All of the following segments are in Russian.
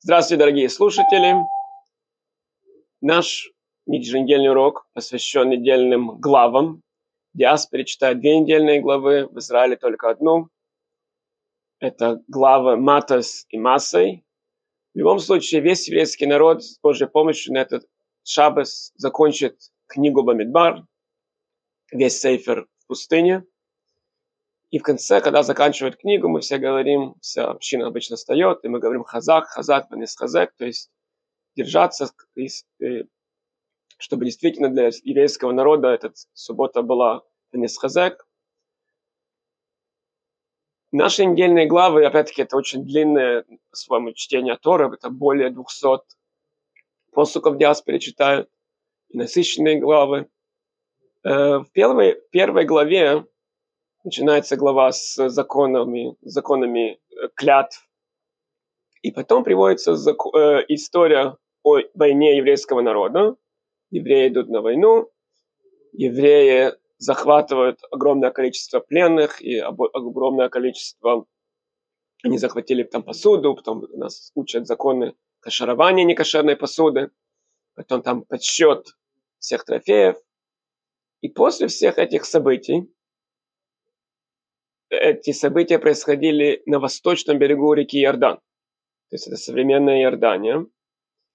Здравствуйте, дорогие слушатели. Наш еженедельный урок посвящен недельным главам. Диаспоре читает две недельные главы, в Израиле только одну. Это главы Матас и Масой. В любом случае, весь еврейский народ с Божьей помощью на этот шаббас закончит книгу Бамидбар, весь сейфер в пустыне – и в конце, когда заканчивают книгу, мы все говорим, вся община обычно встает, и мы говорим хазак, хазак, банис хазак, то есть держаться, чтобы действительно для еврейского народа эта суббота была банис хазак. Наши недельные главы, опять-таки, это очень длинное своему чтение Тора, это более 200 посуков диаспоре читают, и насыщенные главы. Э, в первой, первой главе начинается глава с законами, законами э, клятв. И потом приводится э, история о войне еврейского народа. Евреи идут на войну, евреи захватывают огромное количество пленных и огромное количество... Они захватили там посуду, потом нас учат законы кашарования некошерной посуды, потом там подсчет всех трофеев. И после всех этих событий эти события происходили на восточном берегу реки Иордан. То есть это современная Иордания,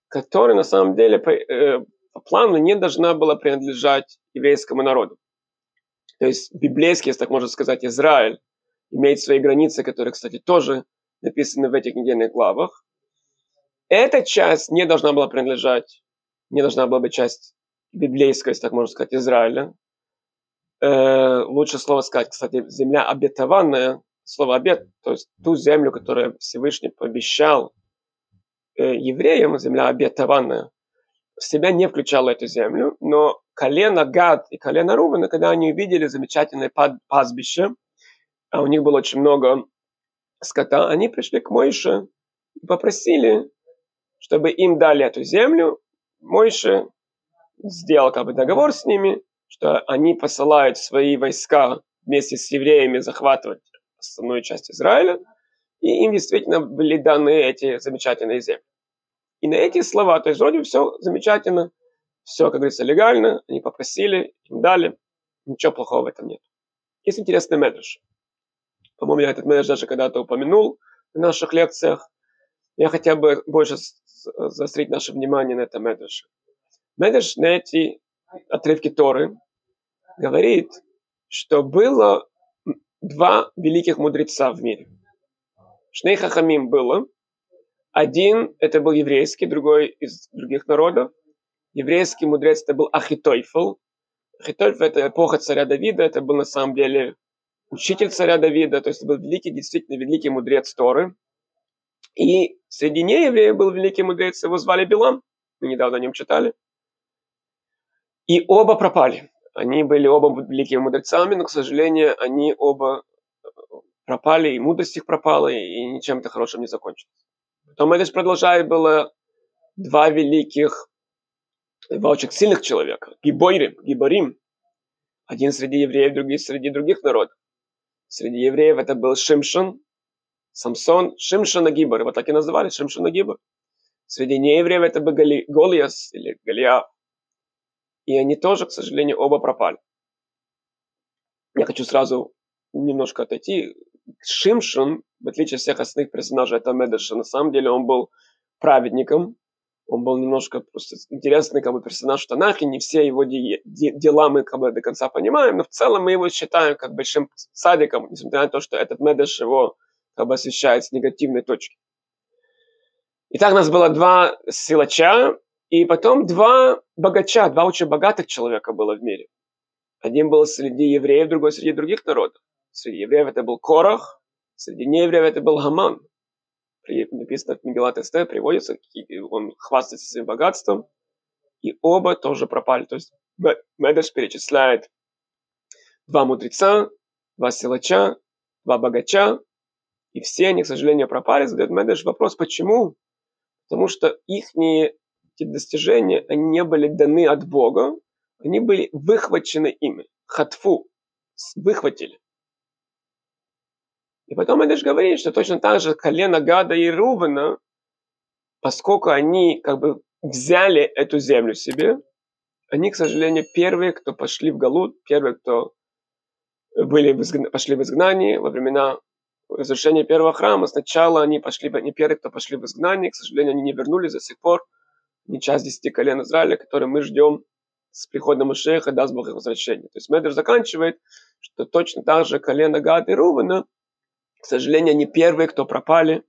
которая на самом деле по, э, по плану не должна была принадлежать еврейскому народу. То есть библейский, если так можно сказать, Израиль имеет свои границы, которые, кстати, тоже написаны в этих недельных главах. Эта часть не должна была принадлежать, не должна была быть часть библейского, если так можно сказать, Израиля. Э, лучше слово сказать, кстати, земля обетованная, слово обет, то есть ту землю, которую Всевышний пообещал э, евреям, земля обетованная, в себя не включала эту землю, но колено Гад и колено Рувена, когда они увидели замечательное пастбище, а у них было очень много скота, они пришли к Мойше и попросили, чтобы им дали эту землю. Мойше сделал как бы договор с ними, что они посылают свои войска вместе с евреями захватывать основную часть Израиля, и им действительно были даны эти замечательные земли. И на эти слова, то есть вроде все замечательно, все, как говорится, легально, они попросили, им дали, ничего плохого в этом нет. Есть интересный медраж. По-моему, я этот медраж даже когда-то упомянул в наших лекциях. Я хотел бы больше заострить наше внимание на этом медраже. Медраж на эти отрывки Торы говорит, что было два великих мудреца в мире. Шней Хахамим было. Один это был еврейский, другой из других народов. Еврейский мудрец это был Ахитойфл. Ахитойфл это эпоха царя Давида, это был на самом деле учитель царя Давида, то есть был великий, действительно великий мудрец Торы. И среди неевреев был великий мудрец, его звали Билам, мы недавно о нем читали. И оба пропали. Они были оба великими мудрецами, но, к сожалению, они оба э, пропали, и мудрость их пропала, и ничем-то хорошим не закончилось. Потом это продолжает было два великих, два очень сильных человека. Гибойрим, Гиборим. Один среди евреев, другой среди других народов. Среди евреев это был Шимшон, Самсон, Шимшон Гибор. Его так и называли, Шимшон Гибор. Среди неевреев это был Голиас или Голиаф. И они тоже, к сожалению, оба пропали. Я хочу сразу немножко отойти. Шимшин, в отличие от всех остальных персонажей этого Медеша, на самом деле он был праведником, он был немножко просто интересный как бы, персонаж в Танахе, не все его де- де- дела мы как бы до конца понимаем, но в целом мы его считаем как большим садиком, несмотря на то, что этот Медеш его как бы освещает с негативной точки. Итак, у нас было два силача, и потом два богача, два очень богатых человека было в мире. Один был среди евреев, другой среди других народов. Среди евреев это был Корах, среди неевреев это был Хаман. Написано в Мегилат Эстер, приводится, он хвастается своим богатством. И оба тоже пропали. То есть Медеш перечисляет два мудреца, два силача, два богача, и все они, к сожалению, пропали. Задает Медеш вопрос, почему? Потому что их эти достижения, они не были даны от Бога, они были выхвачены ими. Хатфу. Выхватили. И потом Эдеш говорит, что точно так же колено Гада и Рувена, поскольку они как бы взяли эту землю себе, они, к сожалению, первые, кто пошли в Галут, первые, кто были в изгна... пошли в изгнание во времена разрушения первого храма. Сначала они пошли, не первые, кто пошли в изгнание, к сожалению, они не вернулись до сих пор. Не часть десяти колен Израиля, которые мы ждем с приходом Машеха, даст Бог их возвращение. То есть Медр заканчивает, что точно так же колено Гад и Рувана, к сожалению, они первые, кто пропали.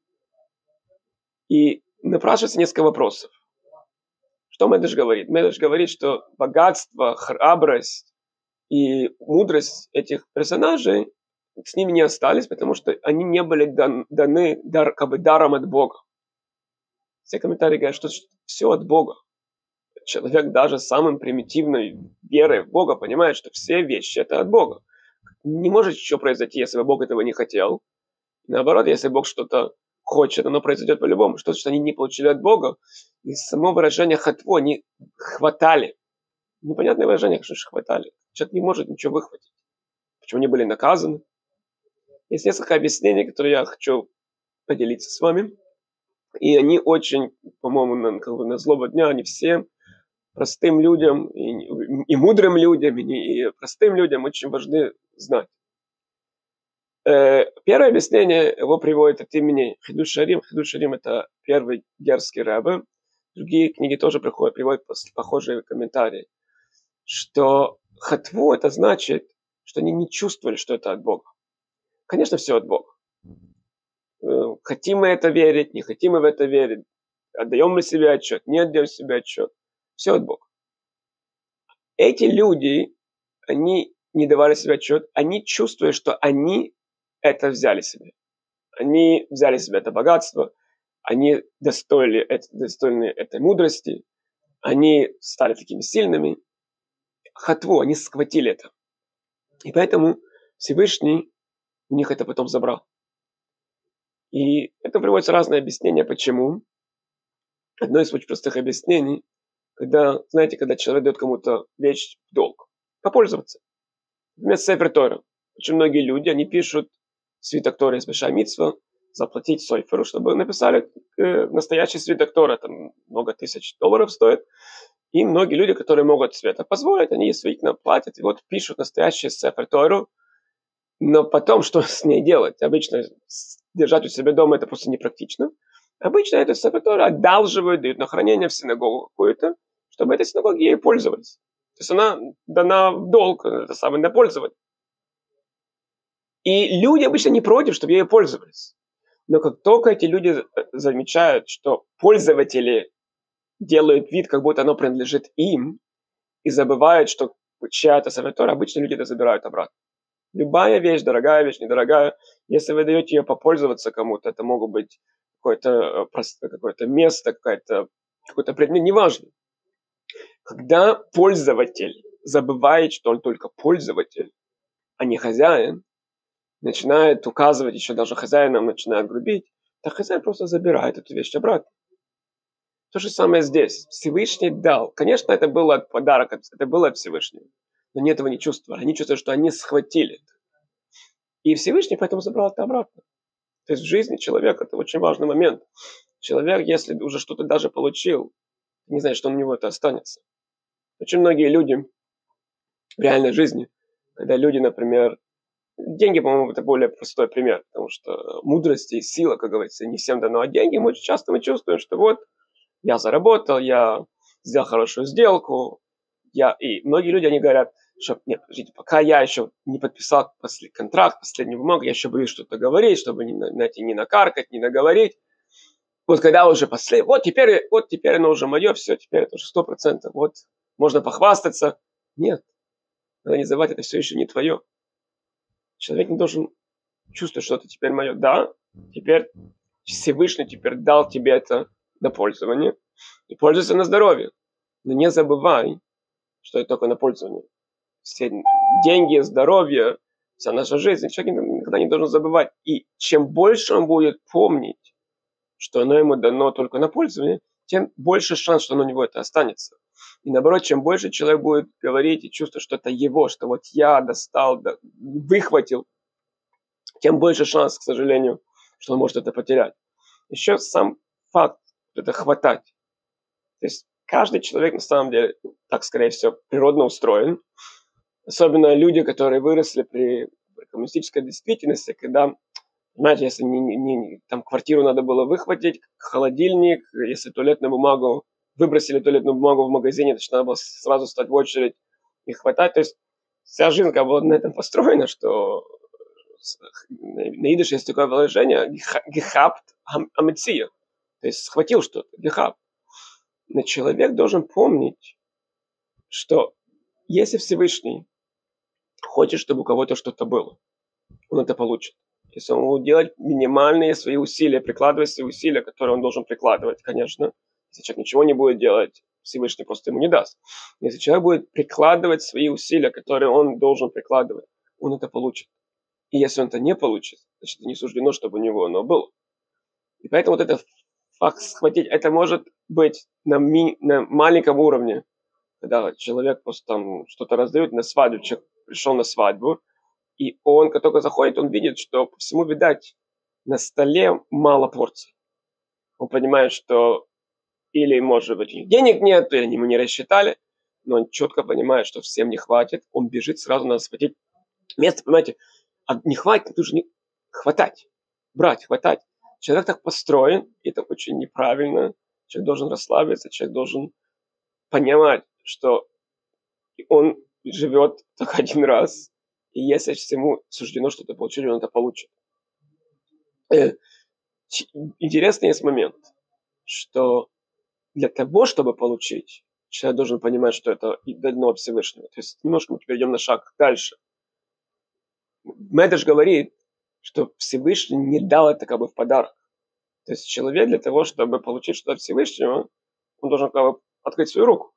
И напрашивается несколько вопросов. Что Медыш говорит? Медыш говорит, что богатство, храбрость и мудрость этих персонажей с ними не остались, потому что они не были дан, даны дар, как бы даром от Бога. Все комментарии говорят, что все от Бога. Человек даже самым примитивной верой в Бога понимает, что все вещи это от Бога. Не может еще произойти, если бы Бог этого не хотел. Наоборот, если Бог что-то хочет, оно произойдет по-любому. Что значит, они не получили от Бога. И само выражение хатво, они хватали. Непонятное выражение, что же хватали. Человек не может ничего выхватить. Почему они были наказаны? Есть несколько объяснений, которые я хочу поделиться с вами. И они очень, по-моему, на, как бы на злобу дня, они всем простым людям, и, и мудрым людям, и, и простым людям очень важны знать. Э, первое объяснение его приводит от имени Хиду Шарим. Хиду Шарим это первый герский рэбе. Другие книги тоже приходят, приводят похожие комментарии. Что хатву это значит, что они не чувствовали, что это от Бога. Конечно, все от Бога. Э, хотим мы это верить, не хотим мы в это верить, отдаем мы себе отчет, не отдаем себе отчет. Все от Бога. Эти люди, они не давали себе отчет, они чувствуют, что они это взяли себе. Они взяли себе это богатство, они достойны, достойны этой мудрости, они стали такими сильными. Хатву, они схватили это. И поэтому Всевышний у них это потом забрал. И это приводится разные объяснения, почему. Одно из очень простых объяснений, когда, знаете, когда человек дает кому-то вещь в долг, попользоваться. Например, Сефер Тора. Очень многие люди, они пишут свиток Тора из Большая Митсва, заплатить Сойферу, чтобы написали э, настоящий свиток Тора, там много тысяч долларов стоит. И многие люди, которые могут себе это позволить, они действительно платят и вот пишут настоящий Сефер Тору, но потом что с ней делать? Обычно держать у себя дома это просто непрактично. Обычно эту сапатора одалживают, дают на хранение в синагогу какую-то, чтобы этой синагоги ей пользовались. То есть она дана в долг, это самое, на пользование. И люди обычно не против, чтобы ею пользовались. Но как только эти люди э, замечают, что пользователи делают вид, как будто оно принадлежит им, и забывают, что чья-то саватора, обычно люди это забирают обратно. Любая вещь, дорогая вещь, недорогая, если вы даете ее попользоваться кому-то, это могут быть какое-то э, какое место, какое-то какой-то предмет, неважно. Когда пользователь забывает, что он только пользователь, а не хозяин, начинает указывать, еще даже хозяинам начинает грубить, то хозяин просто забирает эту вещь обратно. То же самое здесь. Всевышний дал. Конечно, это было подарок, это было от Всевышнего но они этого не чувствовали. Они чувствовали, что они схватили. И Всевышний поэтому забрал это обратно. То есть в жизни человека это очень важный момент. Человек, если уже что-то даже получил, не знает, что у него это останется. Очень многие люди в реальной жизни, когда люди, например, деньги, по-моему, это более простой пример, потому что мудрость и сила, как говорится, не всем дано, а деньги мы очень часто мы чувствуем, что вот я заработал, я сделал хорошую сделку, я, и многие люди, они говорят, что, нет, подождите, пока я еще не подписал после, контракт, последнюю бумагу, я еще боюсь что-то говорить, чтобы не, знаете, не накаркать, не наговорить. Вот когда уже последний, вот теперь, вот теперь оно уже мое, все, теперь это уже сто процентов, вот можно похвастаться. Нет, надо не забывать, это все еще не твое. Человек не должен чувствовать, что это теперь мое. Да, теперь Всевышний теперь дал тебе это на пользование, и пользуйся на здоровье. Но не забывай, что это только на пользование все деньги, здоровье, вся наша жизнь, человек никогда не должен забывать. И чем больше он будет помнить, что оно ему дано только на пользование, тем больше шанс, что оно у него это останется. И наоборот, чем больше человек будет говорить и чувствовать, что это его, что вот я достал, выхватил, тем больше шанс, к сожалению, что он может это потерять. Еще сам факт это хватать. То есть каждый человек на самом деле так, скорее всего, природно устроен. Особенно люди, которые выросли при коммунистической действительности, когда, знаете, если не, не, не, там квартиру надо было выхватить, холодильник, если туалетную бумагу, выбросили туалетную бумагу в магазине, значит, надо было сразу стать в очередь и хватать. То есть вся жизнь как бы на этом построена, что на идыш есть такое выражение гехапт амеция, то есть схватил что-то, гехапт. Но человек должен помнить, что если Всевышний хочет, чтобы у кого-то что-то было, он это получит. Если он будет делать минимальные свои усилия, прикладывать свои усилия, которые он должен прикладывать, конечно. Если человек ничего не будет делать, Всевышний просто ему не даст. Если человек будет прикладывать свои усилия, которые он должен прикладывать, он это получит. И если он это не получит, значит, не суждено, чтобы у него оно было. И поэтому вот это факт схватить, это может быть на, ми, на маленьком уровне, когда человек просто там что-то раздает на свадьбу, человек пришел на свадьбу, и он, как только заходит, он видит, что по всему, видать, на столе мало порций. Он понимает, что или, может быть, денег нет, или они ему не рассчитали, но он четко понимает, что всем не хватит, он бежит, сразу надо схватить место, понимаете, а не хватит, нужно не хватать, брать, хватать. Человек так построен, и это очень неправильно. Человек должен расслабиться, человек должен понимать, что он живет только один раз, и если всему суждено что-то получить, он это получит. Э, интересный есть момент, что для того, чтобы получить, человек должен понимать, что это дано от Всевышнего. То есть немножко мы перейдем на шаг дальше. Медеш говорит, что Всевышний не дал это как бы в подарок. То есть человек для того, чтобы получить что-то от Всевышнего, он должен как бы открыть свою руку.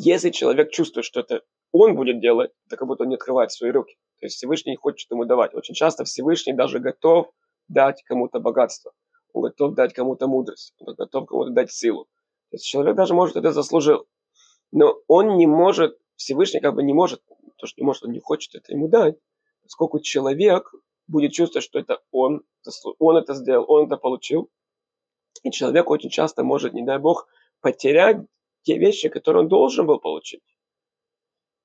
Если человек чувствует, что это он будет делать, то как будто он не открывает свои руки. То есть Всевышний хочет ему давать. Очень часто Всевышний даже готов дать кому-то богатство. Он готов дать кому-то мудрость. Он готов кому-то дать силу. То есть человек даже может это заслужил. Но он не может, Всевышний как бы не может, то, что не может, он не хочет это ему дать сколько человек будет чувствовать, что это он, он это сделал, он это получил. И человек очень часто может, не дай бог, потерять те вещи, которые он должен был получить.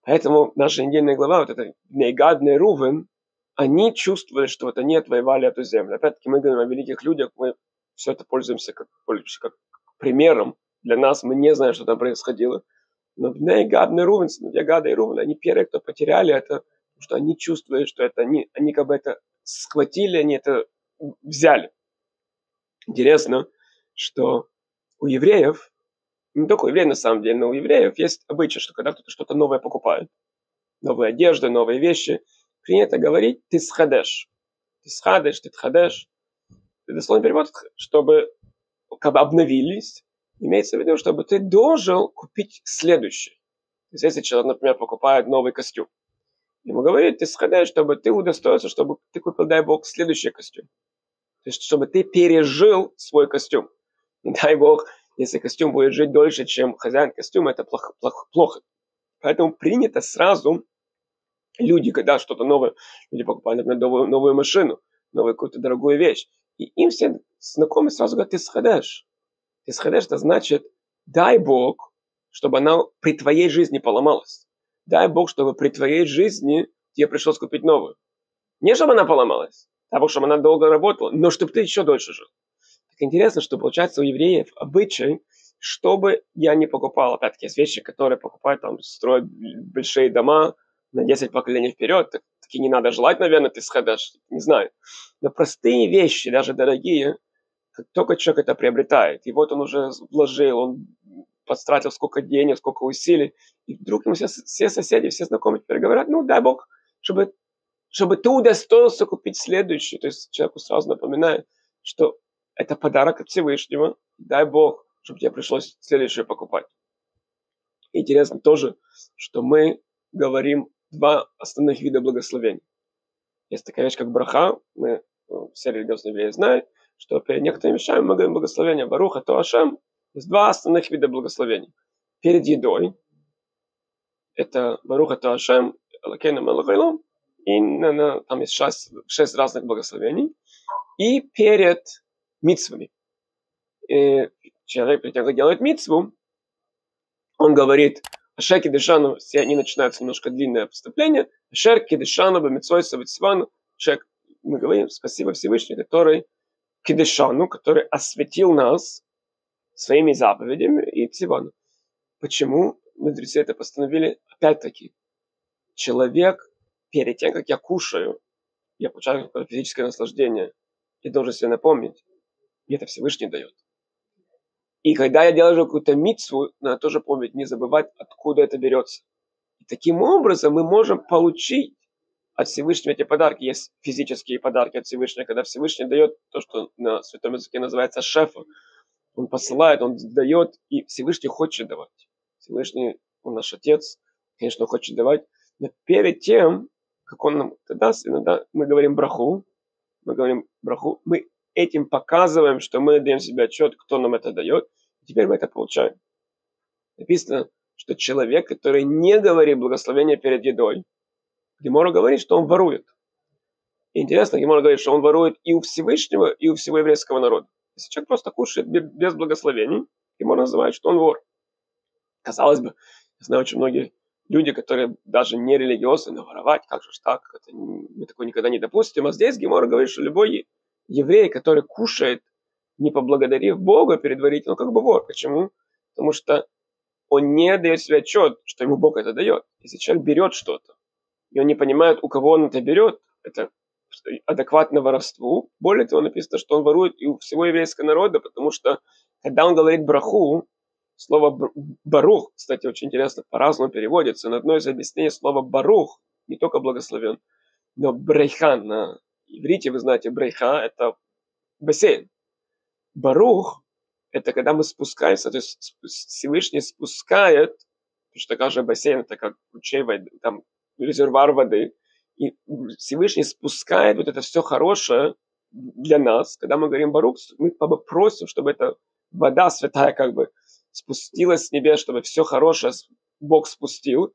Поэтому наша недельная глава, вот это Нейгадный Рувен, они чувствовали, что вот они отвоевали эту землю. Опять-таки мы говорим о великих людях, мы все это пользуемся как, как примером. Для нас мы не знаем, что там происходило. Но Нейгадный Рувен, Нейгадный и Рувен, они первые, кто потеряли это что они чувствуют, что это они, они как бы это схватили, они это взяли. Интересно, что у евреев, не только у евреев на самом деле, но у евреев есть обычай, что когда кто-то что-то новое покупает, новые одежды, новые вещи, принято говорить ты схадешь. Ты схадешь, ты тхадеш. Это дословно перевод, чтобы как бы обновились, имеется в виду, чтобы ты должен купить следующий. То есть, если человек, например, покупает новый костюм, Ему говорит, ты сходай, чтобы ты удостоился, чтобы ты купил, дай Бог, следующий костюм. То есть, чтобы ты пережил свой костюм. И дай Бог, если костюм будет жить дольше, чем хозяин костюма, это плохо. плохо, плохо. Поэтому принято сразу люди, когда что-то новое, люди покупают, например, новую, новую машину, новую какую-то дорогую вещь, и им все знакомые сразу говорят, ты сходишь. Ты сходишь, это значит, дай Бог, чтобы она при твоей жизни поломалась. Дай Бог, чтобы при твоей жизни тебе пришлось купить новую. Не чтобы она поломалась, а чтобы она долго работала, но чтобы ты еще дольше жил. Так интересно, что получается у евреев обычай, чтобы я не покупал, опять-таки, вещи, которые покупают, там, строят большие дома на 10 поколений вперед, так, таки не надо желать, наверное, ты сходишь, не знаю. Но простые вещи, даже дорогие, только человек это приобретает. И вот он уже вложил, он потратил сколько денег, сколько усилий, и вдруг ему все, все соседи, все знакомые теперь говорят, ну дай Бог, чтобы, чтобы ты удостоился купить следующий. То есть человеку сразу напоминает, что это подарок от Всевышнего, дай Бог, чтобы тебе пришлось следующее покупать. Интересно тоже, что мы говорим два основных вида благословений. Есть такая вещь, как браха, мы, ну, все религиозные евреи знают, что перед некоторыми вещами мы говорим благословение Баруха, то Ашем, есть два основных вида благословений. Перед едой, это Баруха Туашем, Лакейна Малахайлом, и на, на, там есть шесть, шесть разных благословений. И перед митсвами. э, человек как делает митцву, он говорит, Ашер кидышану, все они начинаются немножко длинное вступление, Ашер кидышану бамитсой савицвану, человек, мы говорим, спасибо Всевышний, который кидышану, который осветил нас своими заповедями и цивану. Почему мудрецы это постановили? Опять-таки, человек перед тем, как я кушаю, я получаю физическое наслаждение, я должен себе напомнить, и это Всевышний дает. И когда я делаю какую-то митцву, надо тоже помнить, не забывать, откуда это берется. И таким образом мы можем получить от Всевышнего эти подарки. Есть физические подарки от Всевышнего, когда Всевышний дает то, что на святом языке называется шефа. Он посылает, он дает, и Всевышний хочет давать. Всевышний, он наш Отец, конечно, хочет давать. Но перед тем, как он нам это даст, иногда мы говорим браху, мы говорим браху, мы этим показываем, что мы даем себе отчет, кто нам это дает, и теперь мы это получаем. Написано, что человек, который не говорит благословения перед едой, Гемора говорит, что он ворует. И интересно, Гемора говорит, что он ворует и у Всевышнего, и у всего еврейского народа. Если человек просто кушает без благословений, Гемора называет, что он вор. Казалось бы, я знаю очень многие люди, которые даже не религиозны, но воровать, как же так, это, мы такое никогда не допустим. А здесь Гемора говорит, что любой еврей, который кушает, не поблагодарив Бога предварительно, как бы вор. Почему? Потому что он не дает себе отчет, что ему Бог это дает. Если человек берет что-то, и он не понимает, у кого он это берет, это адекватно воровству. Более того, написано, что он ворует и у всего еврейского народа, потому что когда он говорит браху, слово барух, кстати, очень интересно, по-разному переводится. На одно из объяснений слова барух не только благословен, но брейхан на иврите, вы знаете, брейха – это бассейн. Барух – это когда мы спускаемся, то есть Всевышний спускает, потому что каждый бассейн – это как ручей воды, там резервуар воды, и Всевышний спускает вот это все хорошее для нас, когда мы говорим Барух, мы просим, чтобы эта вода святая как бы спустилась с небес, чтобы все хорошее Бог спустил,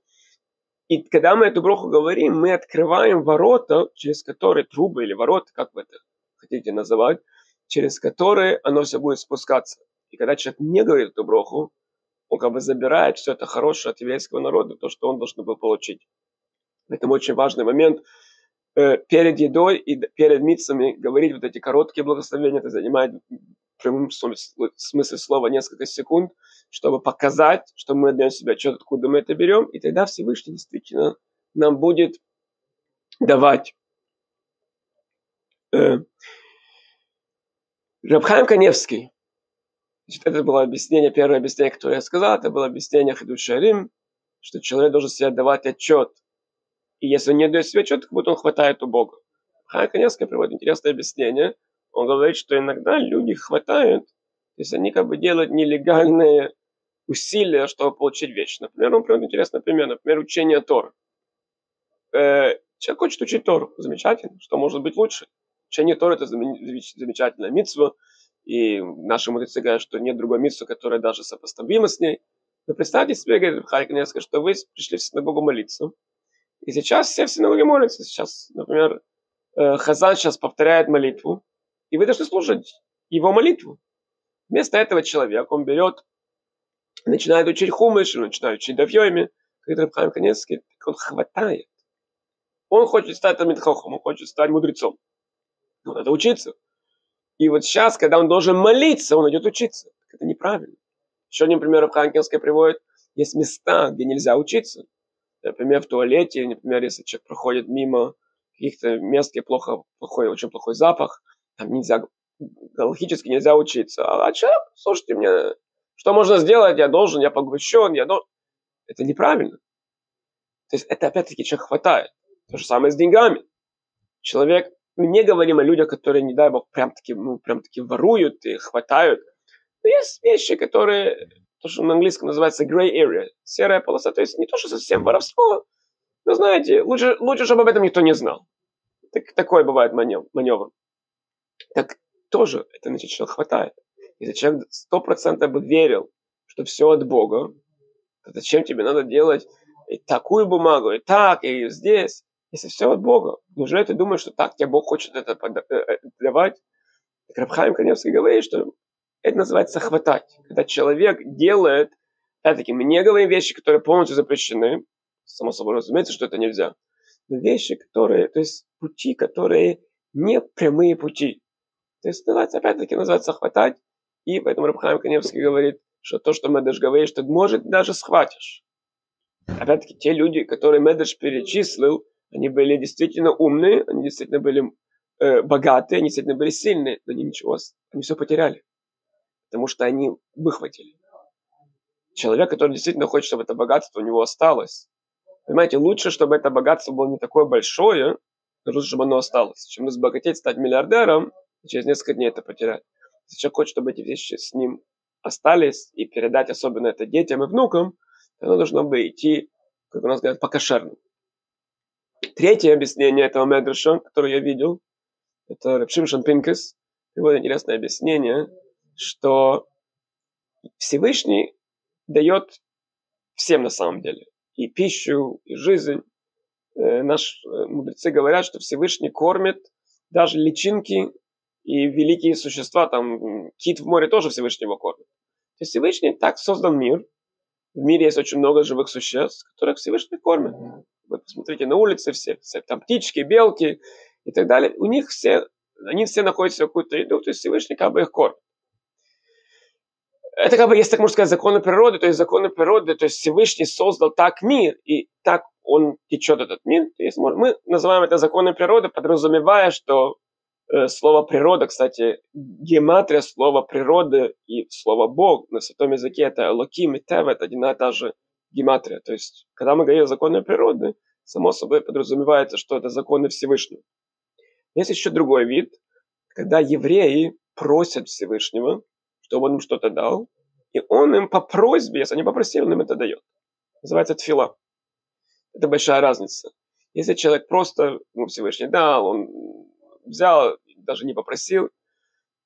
и когда мы эту броху говорим, мы открываем ворота, через которые трубы или ворота, как вы это хотите называть, через которые оно все будет спускаться. И когда человек не говорит эту броху, он как бы забирает все это хорошее от еврейского народа, то, что он должен был получить. Это очень важный момент. Э, перед едой и перед митцами говорить вот эти короткие благословения, это занимает в прямом смысле слова несколько секунд – чтобы показать, что мы отдаем себе отчет, откуда мы это берем, и тогда Всевышний действительно нам будет давать. Э, Рабхайм Каневский, значит, это было объяснение, первое объяснение, которое я сказал, это было объяснение Хидушарим, что человек должен себе отдавать отчет. И если он не дает себе отчет, как будто он хватает у Бога. Рабхайм Каневский приводит интересное объяснение. Он говорит, что иногда люди хватают, то есть они как бы делают нелегальные усилия, чтобы получить вещь. Например, он приводит интересный пример, например, учение Тора. Э, человек хочет учить Тору, замечательно, что может быть лучше. Учение Тора это замечательная митцва, и наши мудрецы говорят, что нет другой митцвы, которая даже сопоставима с ней. Но представьте себе, говорит Харик несколько, что вы пришли в синагогу молиться, и сейчас все в синагоге молятся. Сейчас, например, э, Хазан сейчас повторяет молитву, и вы должны слушать его молитву. Вместо этого человек, он берет начинает учить хумыш, начинает учить давьёйми, говорит Рабхайм он хватает. Он хочет стать Тамидхохом, он хочет стать мудрецом. Но надо учиться. И вот сейчас, когда он должен молиться, он идет учиться. Это неправильно. Еще один пример Рабханкинская приводит. Есть места, где нельзя учиться. Например, в туалете, например, если человек проходит мимо каких-то мест, где плохо, плохой, очень плохой запах, там нельзя, логически нельзя учиться. А человек, слушайте, мне что можно сделать? Я должен, я поглощен, я должен. Это неправильно. То есть это опять-таки человек хватает. То же самое с деньгами. Человек, мы не говорим о людях, которые, не дай бог, прям таки, ну, прям таки воруют и хватают. Но есть вещи, которые, то, что на английском называется gray area, серая полоса, то есть не то, что совсем воровство, но знаете, лучше, лучше чтобы об этом никто не знал. Так, такое бывает маневр, маневр. Так тоже это значит, что хватает. Если человек сто процентов бы верил, что все от Бога, то зачем тебе надо делать и такую бумагу, и так, и здесь, если все от Бога? Неужели ты думаешь, что так тебе Бог хочет это э, э, давать? Так Каневский говорит, что это называется хватать. Когда человек делает, опять-таки, мы не говорим вещи, которые полностью запрещены, само собой разумеется, что это нельзя, но вещи, которые, то есть пути, которые не прямые пути. То опять-таки, называется хватать, и поэтому Рабхайм Каневский говорит, что то, что Медеш говорит, что может даже схватишь. Опять-таки, те люди, которые Медеш перечислил, они были действительно умные, они действительно были э, богатые, они действительно были сильные, но они ничего, они все потеряли, потому что они выхватили. Человек, который действительно хочет, чтобы это богатство у него осталось, понимаете, лучше, чтобы это богатство было не такое большое, но лучше, чтобы оно осталось, чем разбогатеть, стать миллиардером, через несколько дней это потерять. Если человек хочет, чтобы эти вещи с ним остались и передать особенно это детям и внукам, оно должно бы идти, как у нас говорят, по кошерному. Третье объяснение этого Медреша, которое я видел, это Рапшимшан Пинкас, приводит интересное объяснение, что Всевышний дает всем на самом деле. И пищу, и жизнь. Э, наши э, мудрецы говорят, что Всевышний кормит даже личинки и великие существа, там кит в море тоже Всевышнего кормит. То есть Всевышний так создал мир. В мире есть очень много живых существ, которых Всевышний кормит. Вы посмотрите на улице все, все там птички, белки и так далее. У них все, они все находятся в какую-то еду, то есть Всевышний как бы их кормит. Это как бы, если так можно сказать, законы природы, то есть законы природы, то есть Всевышний создал так мир, и так он течет этот мир. То есть мы называем это законы природы, подразумевая, что слово природа, кстати, гематрия слова природы и слово Бог на святом языке это локим и тев, это одна и та же гематрия. То есть, когда мы говорим о законе природы, само собой подразумевается, что это законы Всевышнего. Есть еще другой вид, когда евреи просят Всевышнего, чтобы он им что-то дал, и он им по просьбе, если они попросили, он им это дает. Называется тфила. Это большая разница. Если человек просто ну, Всевышний дал, он взял, даже не попросил,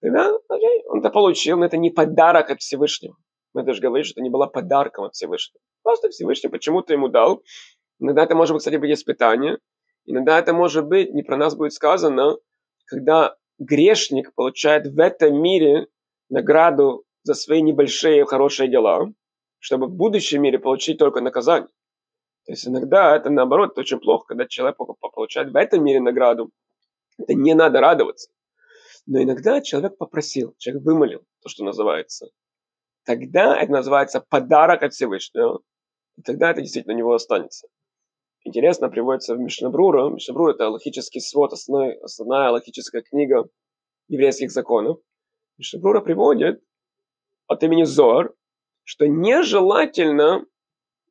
тогда окей, он это получил, но это не подарок от Всевышнего. Мы даже говорим, что это не было подарком от Всевышнего. Просто Всевышний почему-то ему дал. Иногда это может быть, кстати, быть испытание. Иногда это может быть, не про нас будет сказано, когда грешник получает в этом мире награду за свои небольшие хорошие дела, чтобы в будущем мире получить только наказание. То есть иногда это наоборот очень плохо, когда человек получает в этом мире награду. Это не надо радоваться. Но иногда человек попросил, человек вымолил, то, что называется. Тогда это называется подарок от Всевышнего. И тогда это действительно у него останется. Интересно, приводится в Мишнабрура. Мишнабрур – это логический свод, основной, основная логическая книга еврейских законов. Мишнабрура приводит от имени Зор, что нежелательно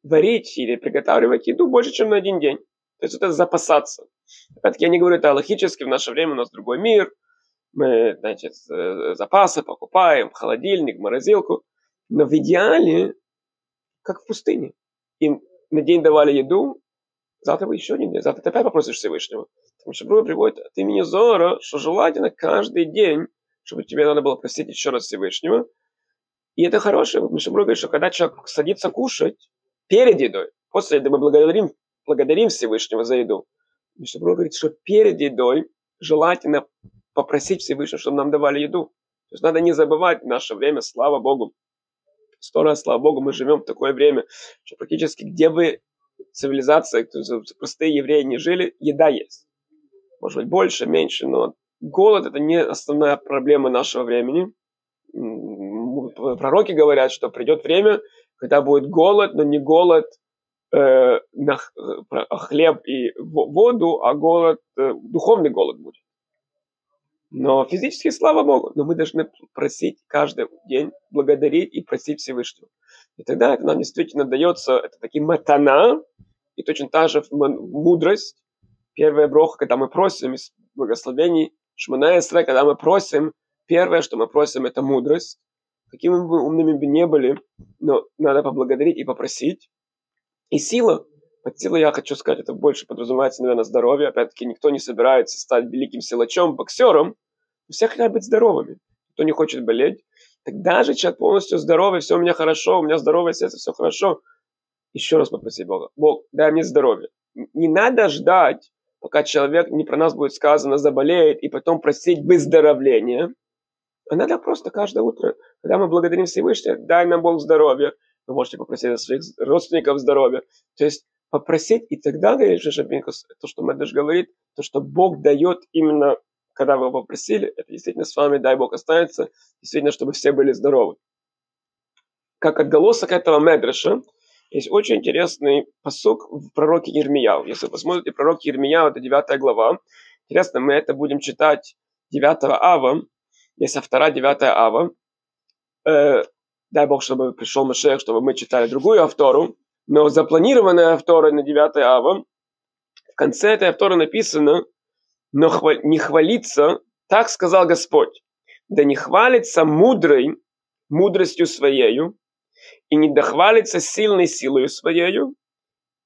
варить или приготавливать еду больше, чем на один день. То есть это запасаться. Опять-таки я не говорю это логически, в наше время у нас другой мир, мы, значит, запасы покупаем, холодильник, морозилку. Но в идеале, как в пустыне. Им на день давали еду, завтра вы еще один день, завтра ты опять попросишь Всевышнего. Потому что Бруя приводит от имени Зора, что желательно каждый день, чтобы тебе надо было просить еще раз Всевышнего. И это хорошее. Мишабру говорит, что когда человек садится кушать перед едой, после еды мы благодарим, благодарим Всевышнего за еду. Мишабру говорит, что перед едой желательно попросить Всевышнего, чтобы нам давали еду. То есть надо не забывать наше время, слава Богу. Сто раз, слава Богу, мы живем в такое время, что практически где бы цивилизация, простые евреи не жили, еда есть. Может быть, больше, меньше, но голод это не основная проблема нашего времени. Пророки говорят, что придет время, когда будет голод, но не голод э, на хлеб и воду, а голод, э, духовный голод будет. Но физически, слава Богу, но мы должны просить каждый день, благодарить и просить Всевышнего. И тогда это нам действительно дается, это такие матана, и точно так же мудрость. Первая броха, когда мы просим из благословений, Шманая когда мы просим, первое, что мы просим, это мудрость. Какими бы умными бы не были, но надо поблагодарить и попросить. И сила. Под силой я хочу сказать, это больше подразумевается, наверное, здоровье. Опять-таки, никто не собирается стать великим силачом, боксером. Все хотят быть здоровыми. Кто не хочет болеть. Так даже человек полностью здоровый, все у меня хорошо, у меня здоровое сердце, все хорошо. Еще раз попроси Бога. Бог, дай мне здоровье. Не надо ждать, пока человек, не про нас будет сказано, заболеет, и потом просить выздоровления. А надо просто каждое утро, когда мы благодарим Всевышнего, дай нам Бог здоровья. Вы можете попросить своих родственников здоровья. То есть попросить, и тогда, говорит Шабинкус, то, что Медеш говорит, то, что Бог дает именно, когда вы попросили, это действительно с вами, дай Бог, останется, действительно, чтобы все были здоровы. Как отголосок этого Медреша, есть очень интересный посук в пророке Ермияу. Если вы посмотрите пророк Ермияу, это 9 глава. Интересно, мы это будем читать 9 ава, есть автора 9 ава. Э, дай Бог, чтобы пришел Машех, чтобы мы читали другую автору. Но запланированная автора на 9 ава, в конце этой авторы написано, но хвал, не хвалиться, так сказал Господь, да не хвалится мудрой мудростью своею, и не дохвалится сильной силой своею,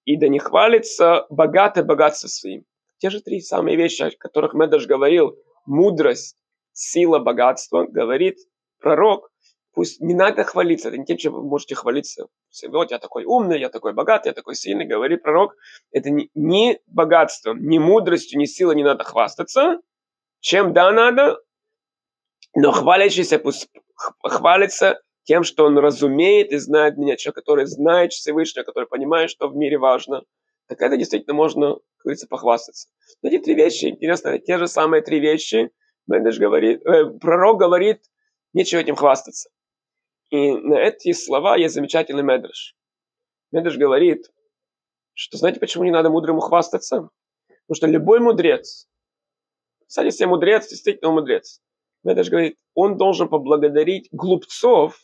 и да не хвалится богатое богатство своим. Те же три самые вещи, о которых Медаш говорил, мудрость, сила, богатство, говорит пророк, пусть не надо хвалиться, это не тем, чем вы можете хвалиться. Вот я такой умный, я такой богатый, я такой сильный, говорит пророк. Это не, богатством, не мудростью, не силой не надо хвастаться. Чем да надо, но хвалящийся пусть хвалится тем, что он разумеет и знает меня, человек, который знает Всевышнего, который понимает, что в мире важно, так это действительно можно, как говорится, похвастаться. Но эти три вещи, интересно, те же самые три вещи, говорит, э, пророк говорит, нечего этим хвастаться. И на эти слова есть замечательный Медреш. Медреш говорит, что знаете, почему не надо мудрому хвастаться? Потому что любой мудрец, кстати, все мудрец, действительно мудрец, Медреш говорит, он должен поблагодарить глупцов,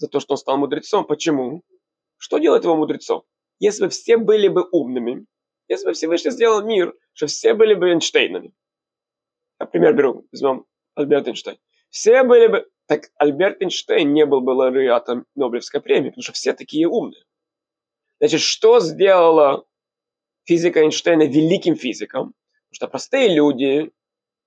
за то, что он стал мудрецом. Почему? Что делает его мудрецом? Если бы все были бы умными, если бы Всевышний сделал мир, что все были бы Эйнштейнами. Например, беру, возьмем Альберт Эйнштейн. Все были бы... Так Альберт Эйнштейн не был бы лауреатом Нобелевской премии, потому что все такие умные. Значит, что сделала физика Эйнштейна великим физиком? Потому что простые люди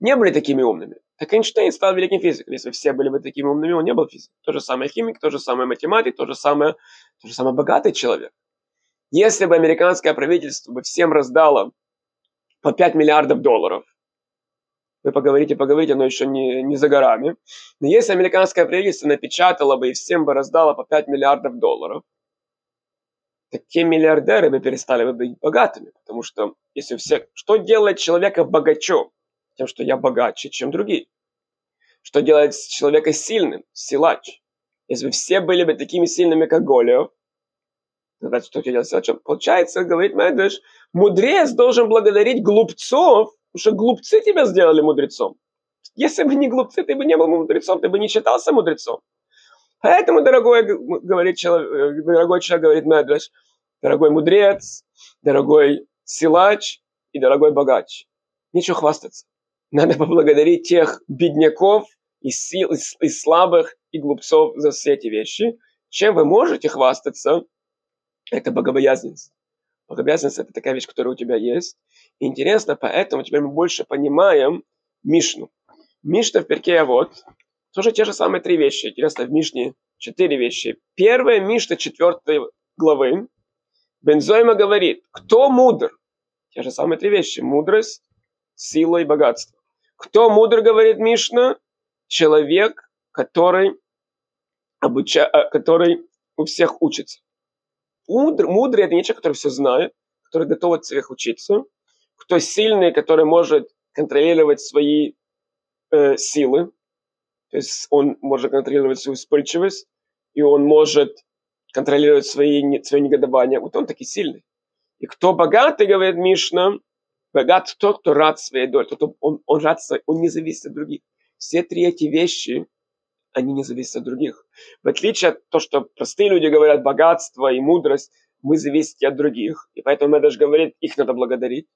не были такими умными. Так Эйнштейн стал великим физиком. Если все были бы такими умными, он не был физиком. То же самое химик, то же самое математик, то же самое, то же самое богатый человек. Если бы американское правительство бы всем раздало по 5 миллиардов долларов, вы поговорите, поговорите, но еще не, не за горами. Но если американское правительство напечатало бы и всем бы раздало по 5 миллиардов долларов, так те миллиардеры бы перестали бы быть богатыми. Потому что если все... Что делает человека богачом? Тем, что я богаче, чем другие. Что делает человека сильным? Силач. Если бы все были бы такими сильными, как Голиев, тогда что делать силачом? Получается, говорит Медведь, мудрец должен благодарить глупцов, потому что глупцы тебя сделали мудрецом. Если бы не глупцы, ты бы не был мудрецом, ты бы не считался мудрецом. Поэтому, дорогой, говорит человек, дорогой человек, говорит Медведь, дорогой мудрец, дорогой силач и дорогой богач. Нечего хвастаться. Надо поблагодарить тех бедняков и, сил, и, и слабых, и глупцов за все эти вещи. Чем вы можете хвастаться, это богобоязненность. Богобоязненность – это такая вещь, которая у тебя есть. Интересно, поэтому теперь мы больше понимаем Мишну. Мишна в перке вот тоже те же самые три вещи. Интересно, в Мишне четыре вещи. Первая Мишна четвертой главы. Бензойма говорит, кто мудр? Те же самые три вещи. Мудрость, сила и богатство. Кто мудр, говорит Мишна? Человек, который, обуча... Э, который у всех учится. Мудр, мудрый – это не человек, который все знает, который готов от всех учиться. Кто сильный, который может контролировать свои э, силы. То есть он может контролировать свою вспыльчивость, и он может контролировать свои, свои негодования. Вот он таки сильный. И кто богатый, говорит Мишна, Богат тот, кто рад своей доле, тот, он, он рад своей, он не зависит от других. Все три эти вещи, они не зависят от других. В отличие от того, что простые люди говорят, богатство и мудрость, мы зависим от других. И поэтому даже говорит, их надо благодарить.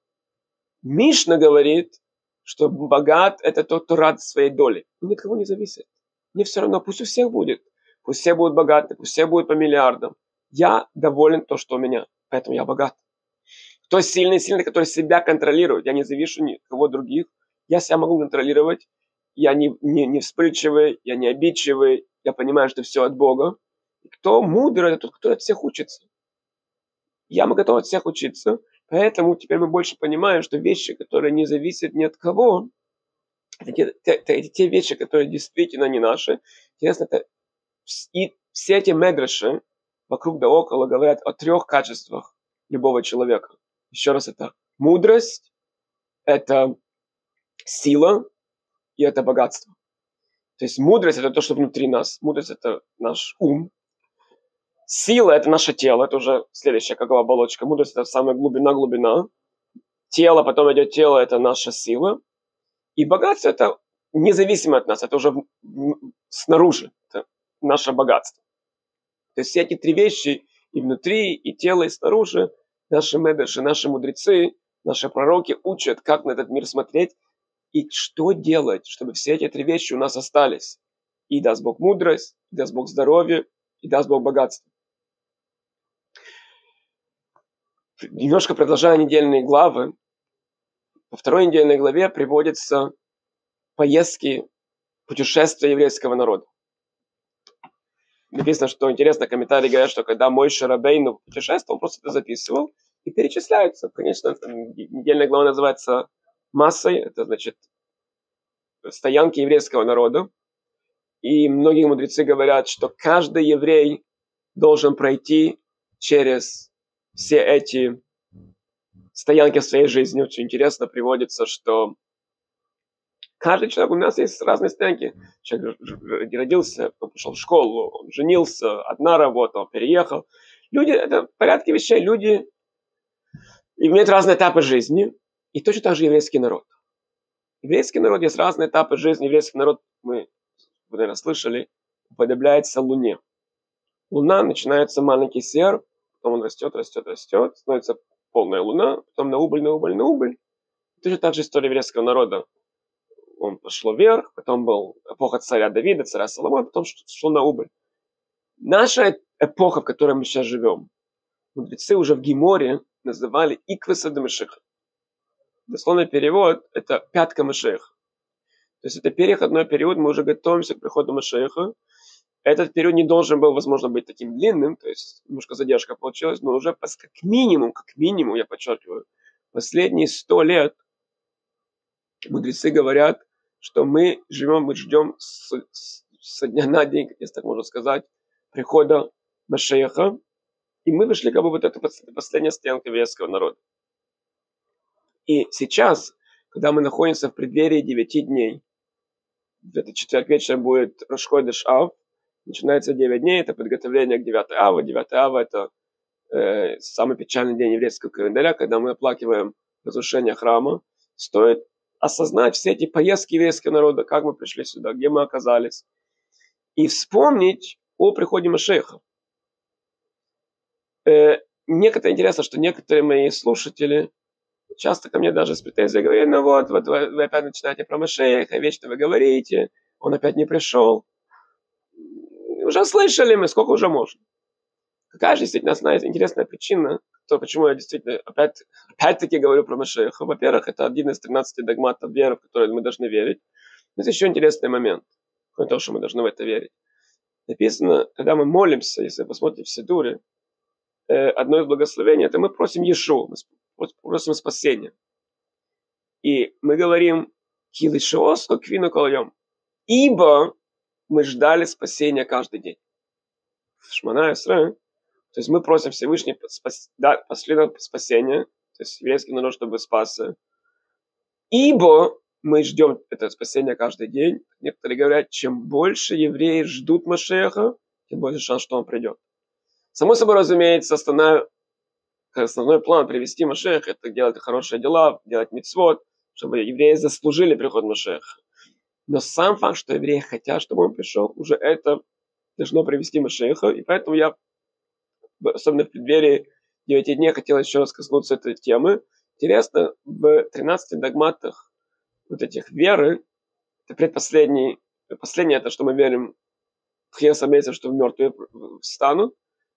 Мишна говорит, что богат – это тот, кто рад своей доле. Он кого не зависит. Мне все равно, пусть у всех будет. Пусть все будут богаты, пусть все будут по миллиардам. Я доволен то, что у меня. Поэтому я богат. Кто сильный, сильный, который себя контролирует. Я не завишу ни кого других. Я себя могу контролировать. Я не, не, не вспыльчивый, я не обидчивый. Я понимаю, что все от Бога. Кто мудрый, это тот, кто от всех учится. Я могу готов от всех учиться. Поэтому теперь мы больше понимаем, что вещи, которые не зависят ни от кого, это те, это те вещи, которые действительно не наши. Интересно, это и все эти медраши вокруг да около говорят о трех качествах любого человека. Еще раз, это мудрость, это сила и это богатство. То есть мудрость это то, что внутри нас. Мудрость это наш ум. Сила это наше тело, это уже следующая как оболочка. Мудрость это самая глубина глубина. Тело, потом идет тело, это наша сила. И богатство это независимо от нас, это уже снаружи, это наше богатство. То есть все эти три вещи и внутри, и тело, и снаружи, наши медыши, наши мудрецы, наши пророки учат, как на этот мир смотреть и что делать, чтобы все эти три вещи у нас остались. И даст Бог мудрость, и даст Бог здоровье, и даст Бог богатство. Немножко продолжая недельные главы, во второй недельной главе приводятся поездки, путешествия еврейского народа написано, что интересно, комментарии говорят, что когда мой Шарабейну путешествовал, он просто это записывал и перечисляются. Конечно, недельная глава называется массой, это значит стоянки еврейского народа. И многие мудрецы говорят, что каждый еврей должен пройти через все эти стоянки в своей жизни. Очень интересно приводится, что Каждый человек, у нас есть разные стоянки. Человек родился, пошел в школу, он женился, одна работа, он переехал. Люди, это порядки вещей, люди имеют разные этапы жизни. И точно так же еврейский народ. Еврейский народ есть разные этапы жизни. Еврейский народ, мы, вы, наверное, слышали, уподобляется Луне. Луна начинается маленький сер, потом он растет, растет, растет, становится полная луна, потом на убыль, на убыль, на убыль. Точно так же история еврейского народа он пошло вверх, потом был эпоха царя Давида, царя Соломона, потом шло на убыль. Наша эпоха, в которой мы сейчас живем, мудрецы уже в Гиморе называли Иквеса Дамашиха. Дословный перевод – это пятка Машеха. То есть это переходной период, мы уже готовимся к приходу Машеха. Этот период не должен был, возможно, быть таким длинным, то есть немножко задержка получилась, но уже как минимум, как минимум, я подчеркиваю, последние сто лет мудрецы говорят, что мы живем, мы ждем с, с, со дня на день, если так можно сказать, прихода Машеха, и мы вышли как бы вот эту последняя стенка еврейского народа. И сейчас, когда мы находимся в преддверии девяти дней, в этот четверг вечером будет Рашходыш Ав, начинается 9 дней, это подготовление к 9 Ава. 9 Ава это э, самый печальный день еврейского календаря, когда мы оплакиваем разрушение храма. Стоит осознать все эти поездки еврейского народа, как мы пришли сюда, где мы оказались, и вспомнить о приходе Машеха. Э, некоторые интересно, что некоторые мои слушатели часто ко мне даже с претензией говорят, ну вот, вот вы, вы опять начинаете про Машеха, вечно вы говорите, он опять не пришел. Уже слышали мы, сколько уже можно. Какая же действительно основная интересная причина, то почему я действительно опять, опять-таки говорю про Машеха. Во-первых, это один из 13 догматов веры, в которые мы должны верить. Но есть еще интересный момент, кроме того, что мы должны в это верить. Написано, когда мы молимся, если вы посмотрите в Сидуре, э, одно из благословений, это мы просим Ешу, мы просим спасения. И мы говорим, Килишос, квину колоем. Ибо мы ждали спасения каждый день. Шмана Исра, то есть мы просим Всевышний спас, да, последнего спасения, то есть еврейский народ, чтобы спасся. Ибо мы ждем это спасение каждый день. Некоторые говорят, чем больше евреи ждут Машеха, тем больше шанс, что он придет. Само собой разумеется, основной, основной план привести Машеха, это делать хорошие дела, делать мицвод, чтобы евреи заслужили приход Машеха. Но сам факт, что евреи хотят, чтобы он пришел, уже это должно привести Машеха. И поэтому я особенно в преддверии 9 дней, хотел еще раз коснуться этой темы. Интересно, в 13 догматах вот этих веры, это предпоследний, последнее это, что мы верим в Хесамейса, что в мертвые встанут,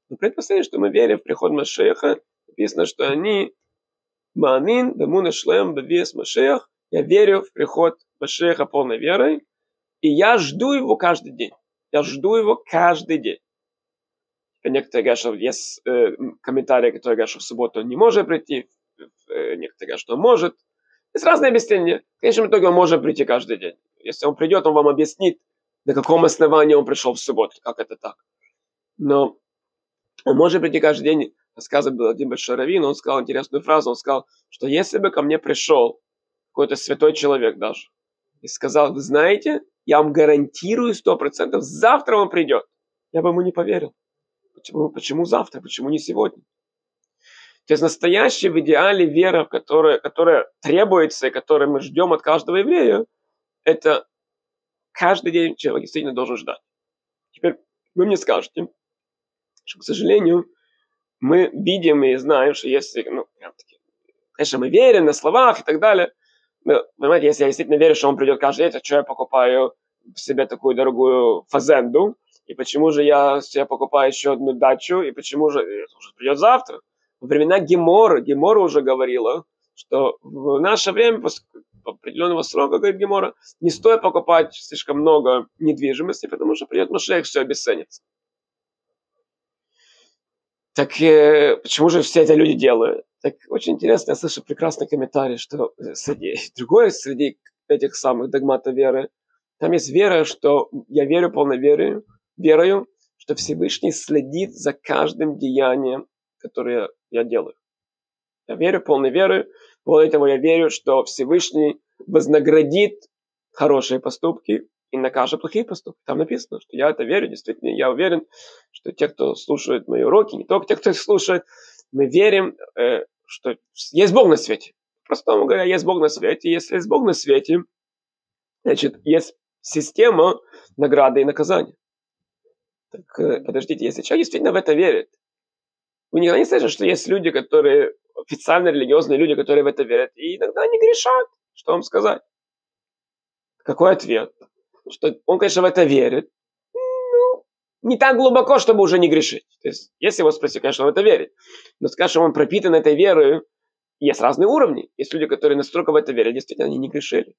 но предпоследнее, что мы верим в приход Машеха, написано, что они Маамин, Дамуна Шлем, Бавиес Машех, я верю в приход Машеха полной верой, и я жду его каждый день. Я жду его каждый день. Некоторые говорят, что есть э, комментарии, которые говорят, что в субботу он не может прийти, э, некоторые говорят, что он может. Есть разные объяснения. В конечном итоге он может прийти каждый день. Если он придет, он вам объяснит, на каком основании он пришел в субботу, как это так. Но он может прийти каждый день. Рассказывал один большой раввин, он сказал интересную фразу, он сказал, что если бы ко мне пришел какой-то святой человек даже, и сказал, вы знаете, я вам гарантирую сто процентов, завтра он придет. Я бы ему не поверил. Почему, почему завтра? Почему не сегодня? То есть настоящая в идеале вера, которая, которая требуется и которую мы ждем от каждого еврея, это каждый день человек действительно должен ждать. Теперь вы мне скажете, что, к сожалению, мы видим и знаем, что если, ну, прям таки, конечно, мы верим на словах и так далее, понимаете, если я действительно верю, что он придет каждый день, то что я покупаю себе такую дорогую фазенду, и почему же я себе покупаю еще одну дачу, и почему же э, придет завтра? Во времена Гемора, Гемора уже говорила, что в наше время, после определенного срока, говорит Гемора, не стоит покупать слишком много недвижимости, потому что придет Машех, все обесценится. Так э, почему же все эти люди делают? Так очень интересно, я слышу прекрасный комментарий, что среди, другой среди этих самых догматов веры, там есть вера, что я верю полной верою, верою, что Всевышний следит за каждым деянием, которое я делаю. Я верю полной верой, более того, я верю, что Всевышний вознаградит хорошие поступки и накажет плохие поступки. Там написано, что я это верю, действительно, я уверен, что те, кто слушает мои уроки, не только те, кто их слушает, мы верим, э, что есть Бог на свете. Просто говоря, есть Бог на свете. Если есть Бог на свете, значит, есть система награды и наказания. Так, э, подождите, если человек действительно в это верит, вы никогда не слышали, что есть люди, которые, официально религиозные люди, которые в это верят, и иногда они грешат. Что вам сказать? Какой ответ? Что он, конечно, в это верит, ну, не так глубоко, чтобы уже не грешить. То есть, если его спросить, конечно, он в это верит. Но скажем, он пропитан этой верой, есть разные уровни. Есть люди, которые настолько в это верят, действительно, они не грешили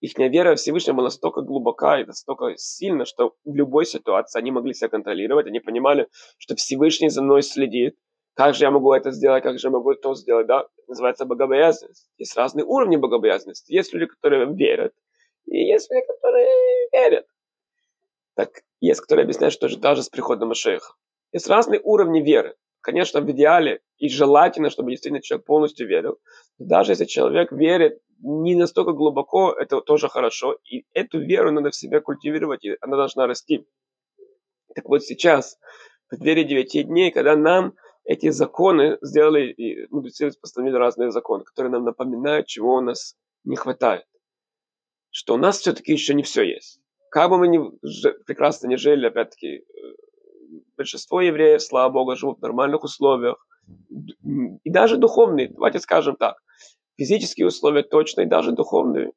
их вера Всевышнего была настолько глубока и настолько сильна, что в любой ситуации они могли себя контролировать, они понимали, что Всевышний за мной следит, как же я могу это сделать, как же я могу то сделать, да, называется богобоязненность. Есть разные уровни богобоязненности. Есть люди, которые верят, и есть люди, которые верят. Так есть, которые объясняют, что даже с приходом Машеха. Есть разные уровни веры. Конечно, в идеале и желательно, чтобы действительно человек полностью верил. Даже если человек верит не настолько глубоко, это тоже хорошо. И эту веру надо в себе культивировать, и она должна расти. Так вот сейчас, в преддверии девяти дней, когда нам эти законы сделали, и мудрецы постановили разные законы, которые нам напоминают, чего у нас не хватает. Что у нас все-таки еще не все есть. Как бы мы ни, прекрасно не жили, опять-таки, э, большинство евреев, слава Богу, живут в нормальных условиях, и даже духовные, давайте скажем так, физические условия точно и даже духовные.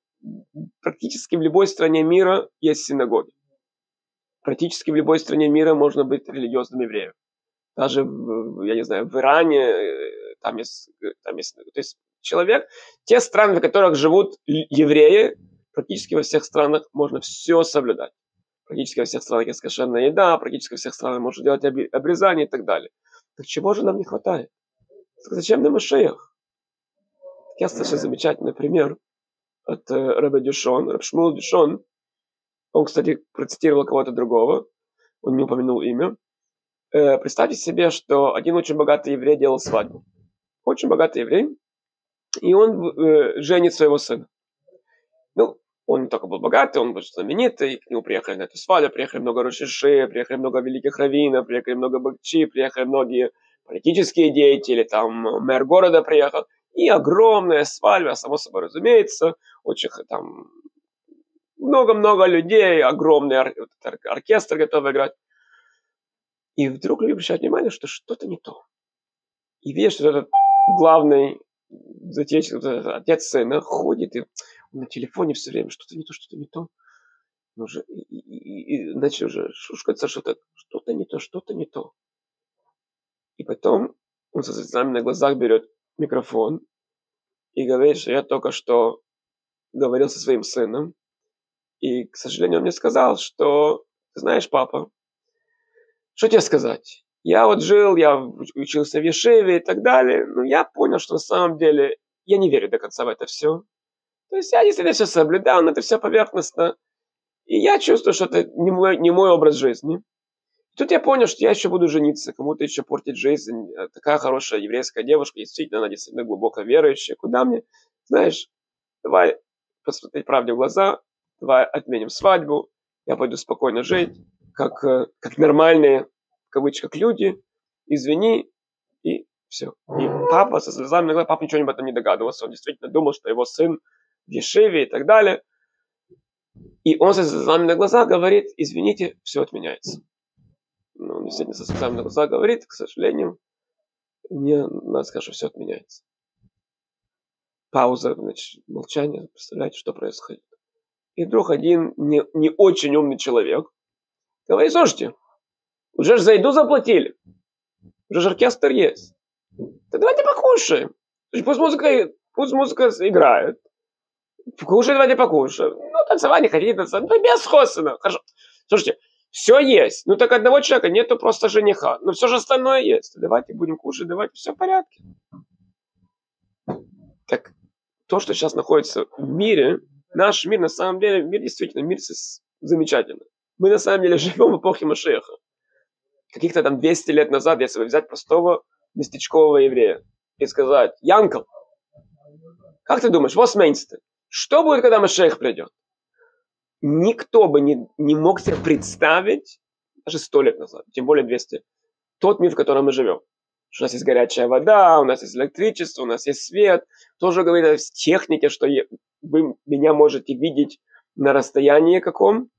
Практически в любой стране мира есть синагоги. Практически в любой стране мира можно быть религиозным евреем. Даже, я не знаю, в Иране э, там есть, там есть, то есть человек, те страны, в которых живут евреи, практически во всех странах можно все соблюдать. Практически во всех странах есть кошерная еда, практически во всех странах можно делать обрезание и так далее. Так чего же нам не хватает? Зачем нам Машеях? Я слышал замечательный пример от э, Рэба Дюшон, Рэб Шмул Дюшон. Он, кстати, процитировал кого-то другого, он не упомянул имя. Э, представьте себе, что один очень богатый еврей делал свадьбу. Очень богатый еврей. И он э, женит своего сына. Он не только был богатый, он был знаменитый, к нему приехали на эту свадьбу, приехали много рушиши, приехали много великих раввинов, приехали много бакчи, приехали многие политические деятели, там мэр города приехал. И огромная свадьба, само собой разумеется, очень там много-много людей, огромный ор- оркестр готов играть. И вдруг люди обращают внимание, что что-то не то. И видят, что этот главный затечек, отец сына ходит и на телефоне все время что-то не то, что-то не то. Он уже, и, и, и, начал уже шушкаться, что-то, что-то не то, что-то не то. И потом он со слезами на глазах берет микрофон и говорит, что я только что говорил со своим сыном, и, к сожалению, он мне сказал, что, знаешь, папа, что тебе сказать? Я вот жил, я учился в Ешеве и так далее, но я понял, что на самом деле я не верю до конца в это все. То есть я действительно все соблюдал, но это все поверхностно. И я чувствую, что это не мой, не мой образ жизни. И тут я понял, что я еще буду жениться, кому-то еще портить жизнь. Э, такая хорошая еврейская девушка, действительно, она действительно глубоко верующая. Куда мне? Знаешь, давай посмотреть правде в глаза, давай отменим свадьбу, я пойду спокойно жить, как, э, как нормальные, кавычках, люди, извини, и все. И папа со слезами на глазах, папа ничего об этом не догадывался, он действительно думал, что его сын в Ешиве и так далее. И он со слезами на глазах говорит, извините, все отменяется. Ну, он действительно со слезами на глазах говорит, к сожалению, мне надо сказать, что все отменяется. Пауза, значит, молчание, представляете, что происходит. И вдруг один не, не очень умный человек говорит, слушайте, уже же зайду заплатили. Уже же оркестр есть. Да давайте покушаем. Пусть музыка, пусть музыка играет. Кушать давайте покушаем. Ну, танцевать не хотите танцевать. Ну, без Хосена. Хорошо. Слушайте, все есть. Ну, так одного человека нету просто жениха. Но все же остальное есть. Давайте будем кушать, давайте, все в порядке. Так, то, что сейчас находится в мире, наш мир, на самом деле, мир действительно, мир замечательный. Мы на самом деле живем в эпохе Машеха. Каких-то там 200 лет назад, если взять простого местечкового еврея и сказать, Янкл, как ты думаешь, вот мейнсты, что будет, когда Машех придет? Никто бы не, не мог себе представить, даже сто лет назад, тем более 200, тот мир, в котором мы живем. Что у нас есть горячая вода, у нас есть электричество, у нас есть свет. Тоже говорит о технике, что вы меня можете видеть на расстоянии каком,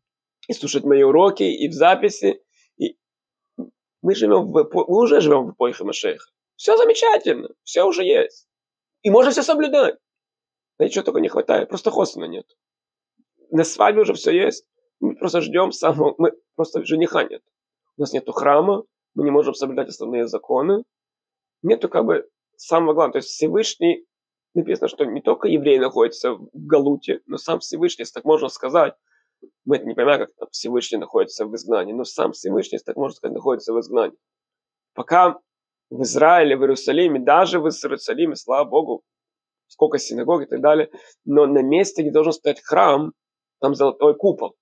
и слушать мои уроки, и в записи. Мы, живем в, мы уже живем в эпохе Машеха. Все замечательно, все уже есть. И можно все соблюдать. Да ничего только не хватает, просто хостена нет. На свадьбе уже все есть. Мы просто ждем самого, мы просто жениха нет. У нас нету храма, мы не можем соблюдать основные законы. Нету как бы самого главного. То есть Всевышний написано, что не только евреи находятся в Галуте, но сам Всевышний, если так можно сказать, мы это не понимаем, как там Всевышний находится в изгнании, но сам Всевышний, так можно сказать, находится в изгнании. Пока в Израиле, в Иерусалиме, даже в Иерусалиме, слава Богу, сколько синагог и так далее, но на месте, где должен стоять храм, там золотой купол.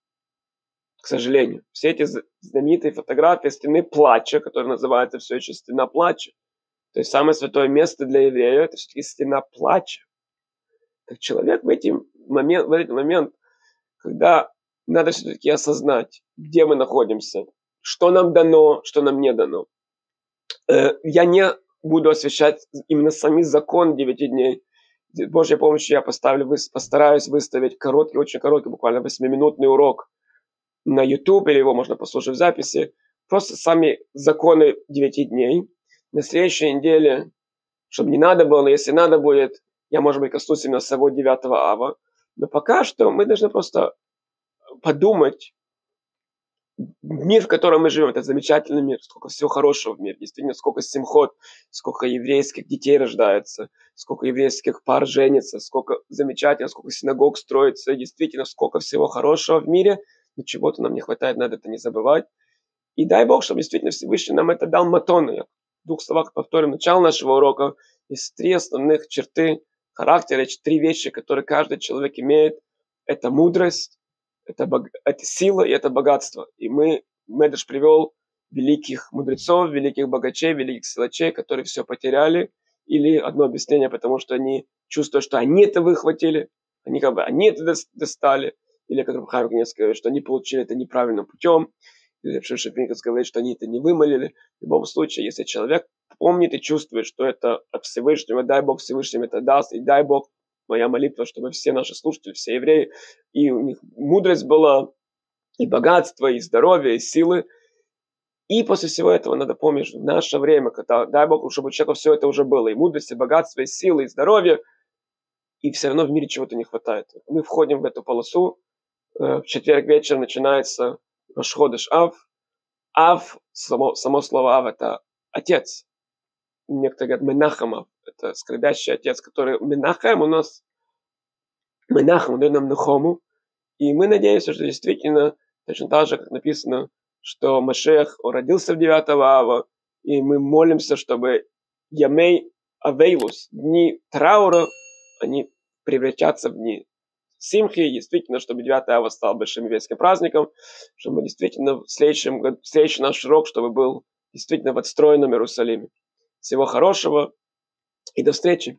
К сожалению. Все эти знаменитые фотографии стены плача, которая называется все еще стена плача, то есть самое святое место для еврея – это все-таки стена плача. Так человек в, эти момент, в этот момент, когда надо все-таки осознать, где мы находимся, что нам дано, что нам не дано. Э, я не буду освещать именно сами закон 9 дней. Божьей помощью я поставлю, постараюсь выставить короткий, очень короткий, буквально 8-минутный урок на YouTube, или его можно послушать в записи. Просто сами законы 9 дней – на следующей неделе, чтобы не надо было, если надо будет, я, может быть, коснусь именно самого 9 ава. Но пока что мы должны просто подумать, мир, в котором мы живем, это замечательный мир, сколько всего хорошего в мире, действительно, сколько симхот, сколько еврейских детей рождается, сколько еврейских пар женится, сколько замечательно, сколько синагог строится, действительно, сколько всего хорошего в мире, но чего-то нам не хватает, надо это не забывать. И дай Бог, чтобы действительно Всевышний нам это дал матоны, в двух словах повторим начало нашего урока. Есть три основных черты характера, три вещи, которые каждый человек имеет. Это мудрость, это, это сила и это богатство. И мы, Медреш привел великих мудрецов, великих богачей, великих силачей, которые все потеряли. Или одно объяснение, потому что они чувствуют, что они это выхватили, они как бы они это достали. Или, как Рабхайм говорит, что они получили это неправильным путем или Шишипинкас говорит, что они это не вымолили. В любом случае, если человек помнит и чувствует, что это от Всевышнего, дай Бог Всевышнему это даст, и дай Бог моя молитва, чтобы все наши слушатели, все евреи, и у них мудрость была, и богатство, и здоровье, и силы. И после всего этого надо помнить, в наше время, когда, дай Бог, чтобы у человека все это уже было, и мудрость, и богатство, и силы, и здоровье, и все равно в мире чего-то не хватает. Мы входим в эту полосу, э, в четверг вечером начинается Рошходыш Ав. Ав, само, само слово Ав это отец. Некоторые говорят Менахамов, это скорбящий отец, который Менахем у нас, Менахам дает нам Нахому, и мы надеемся, что действительно, точно так же, как написано, что Машех родился в 9 ава, и мы молимся, чтобы Ямей Авейлус, дни траура, они превратятся в дни симхи, действительно, чтобы 9 ава стал большим еврейским праздником, чтобы действительно в следующем, в следующий наш урок, чтобы был действительно в отстроенном Иерусалиме. Всего хорошего и до встречи.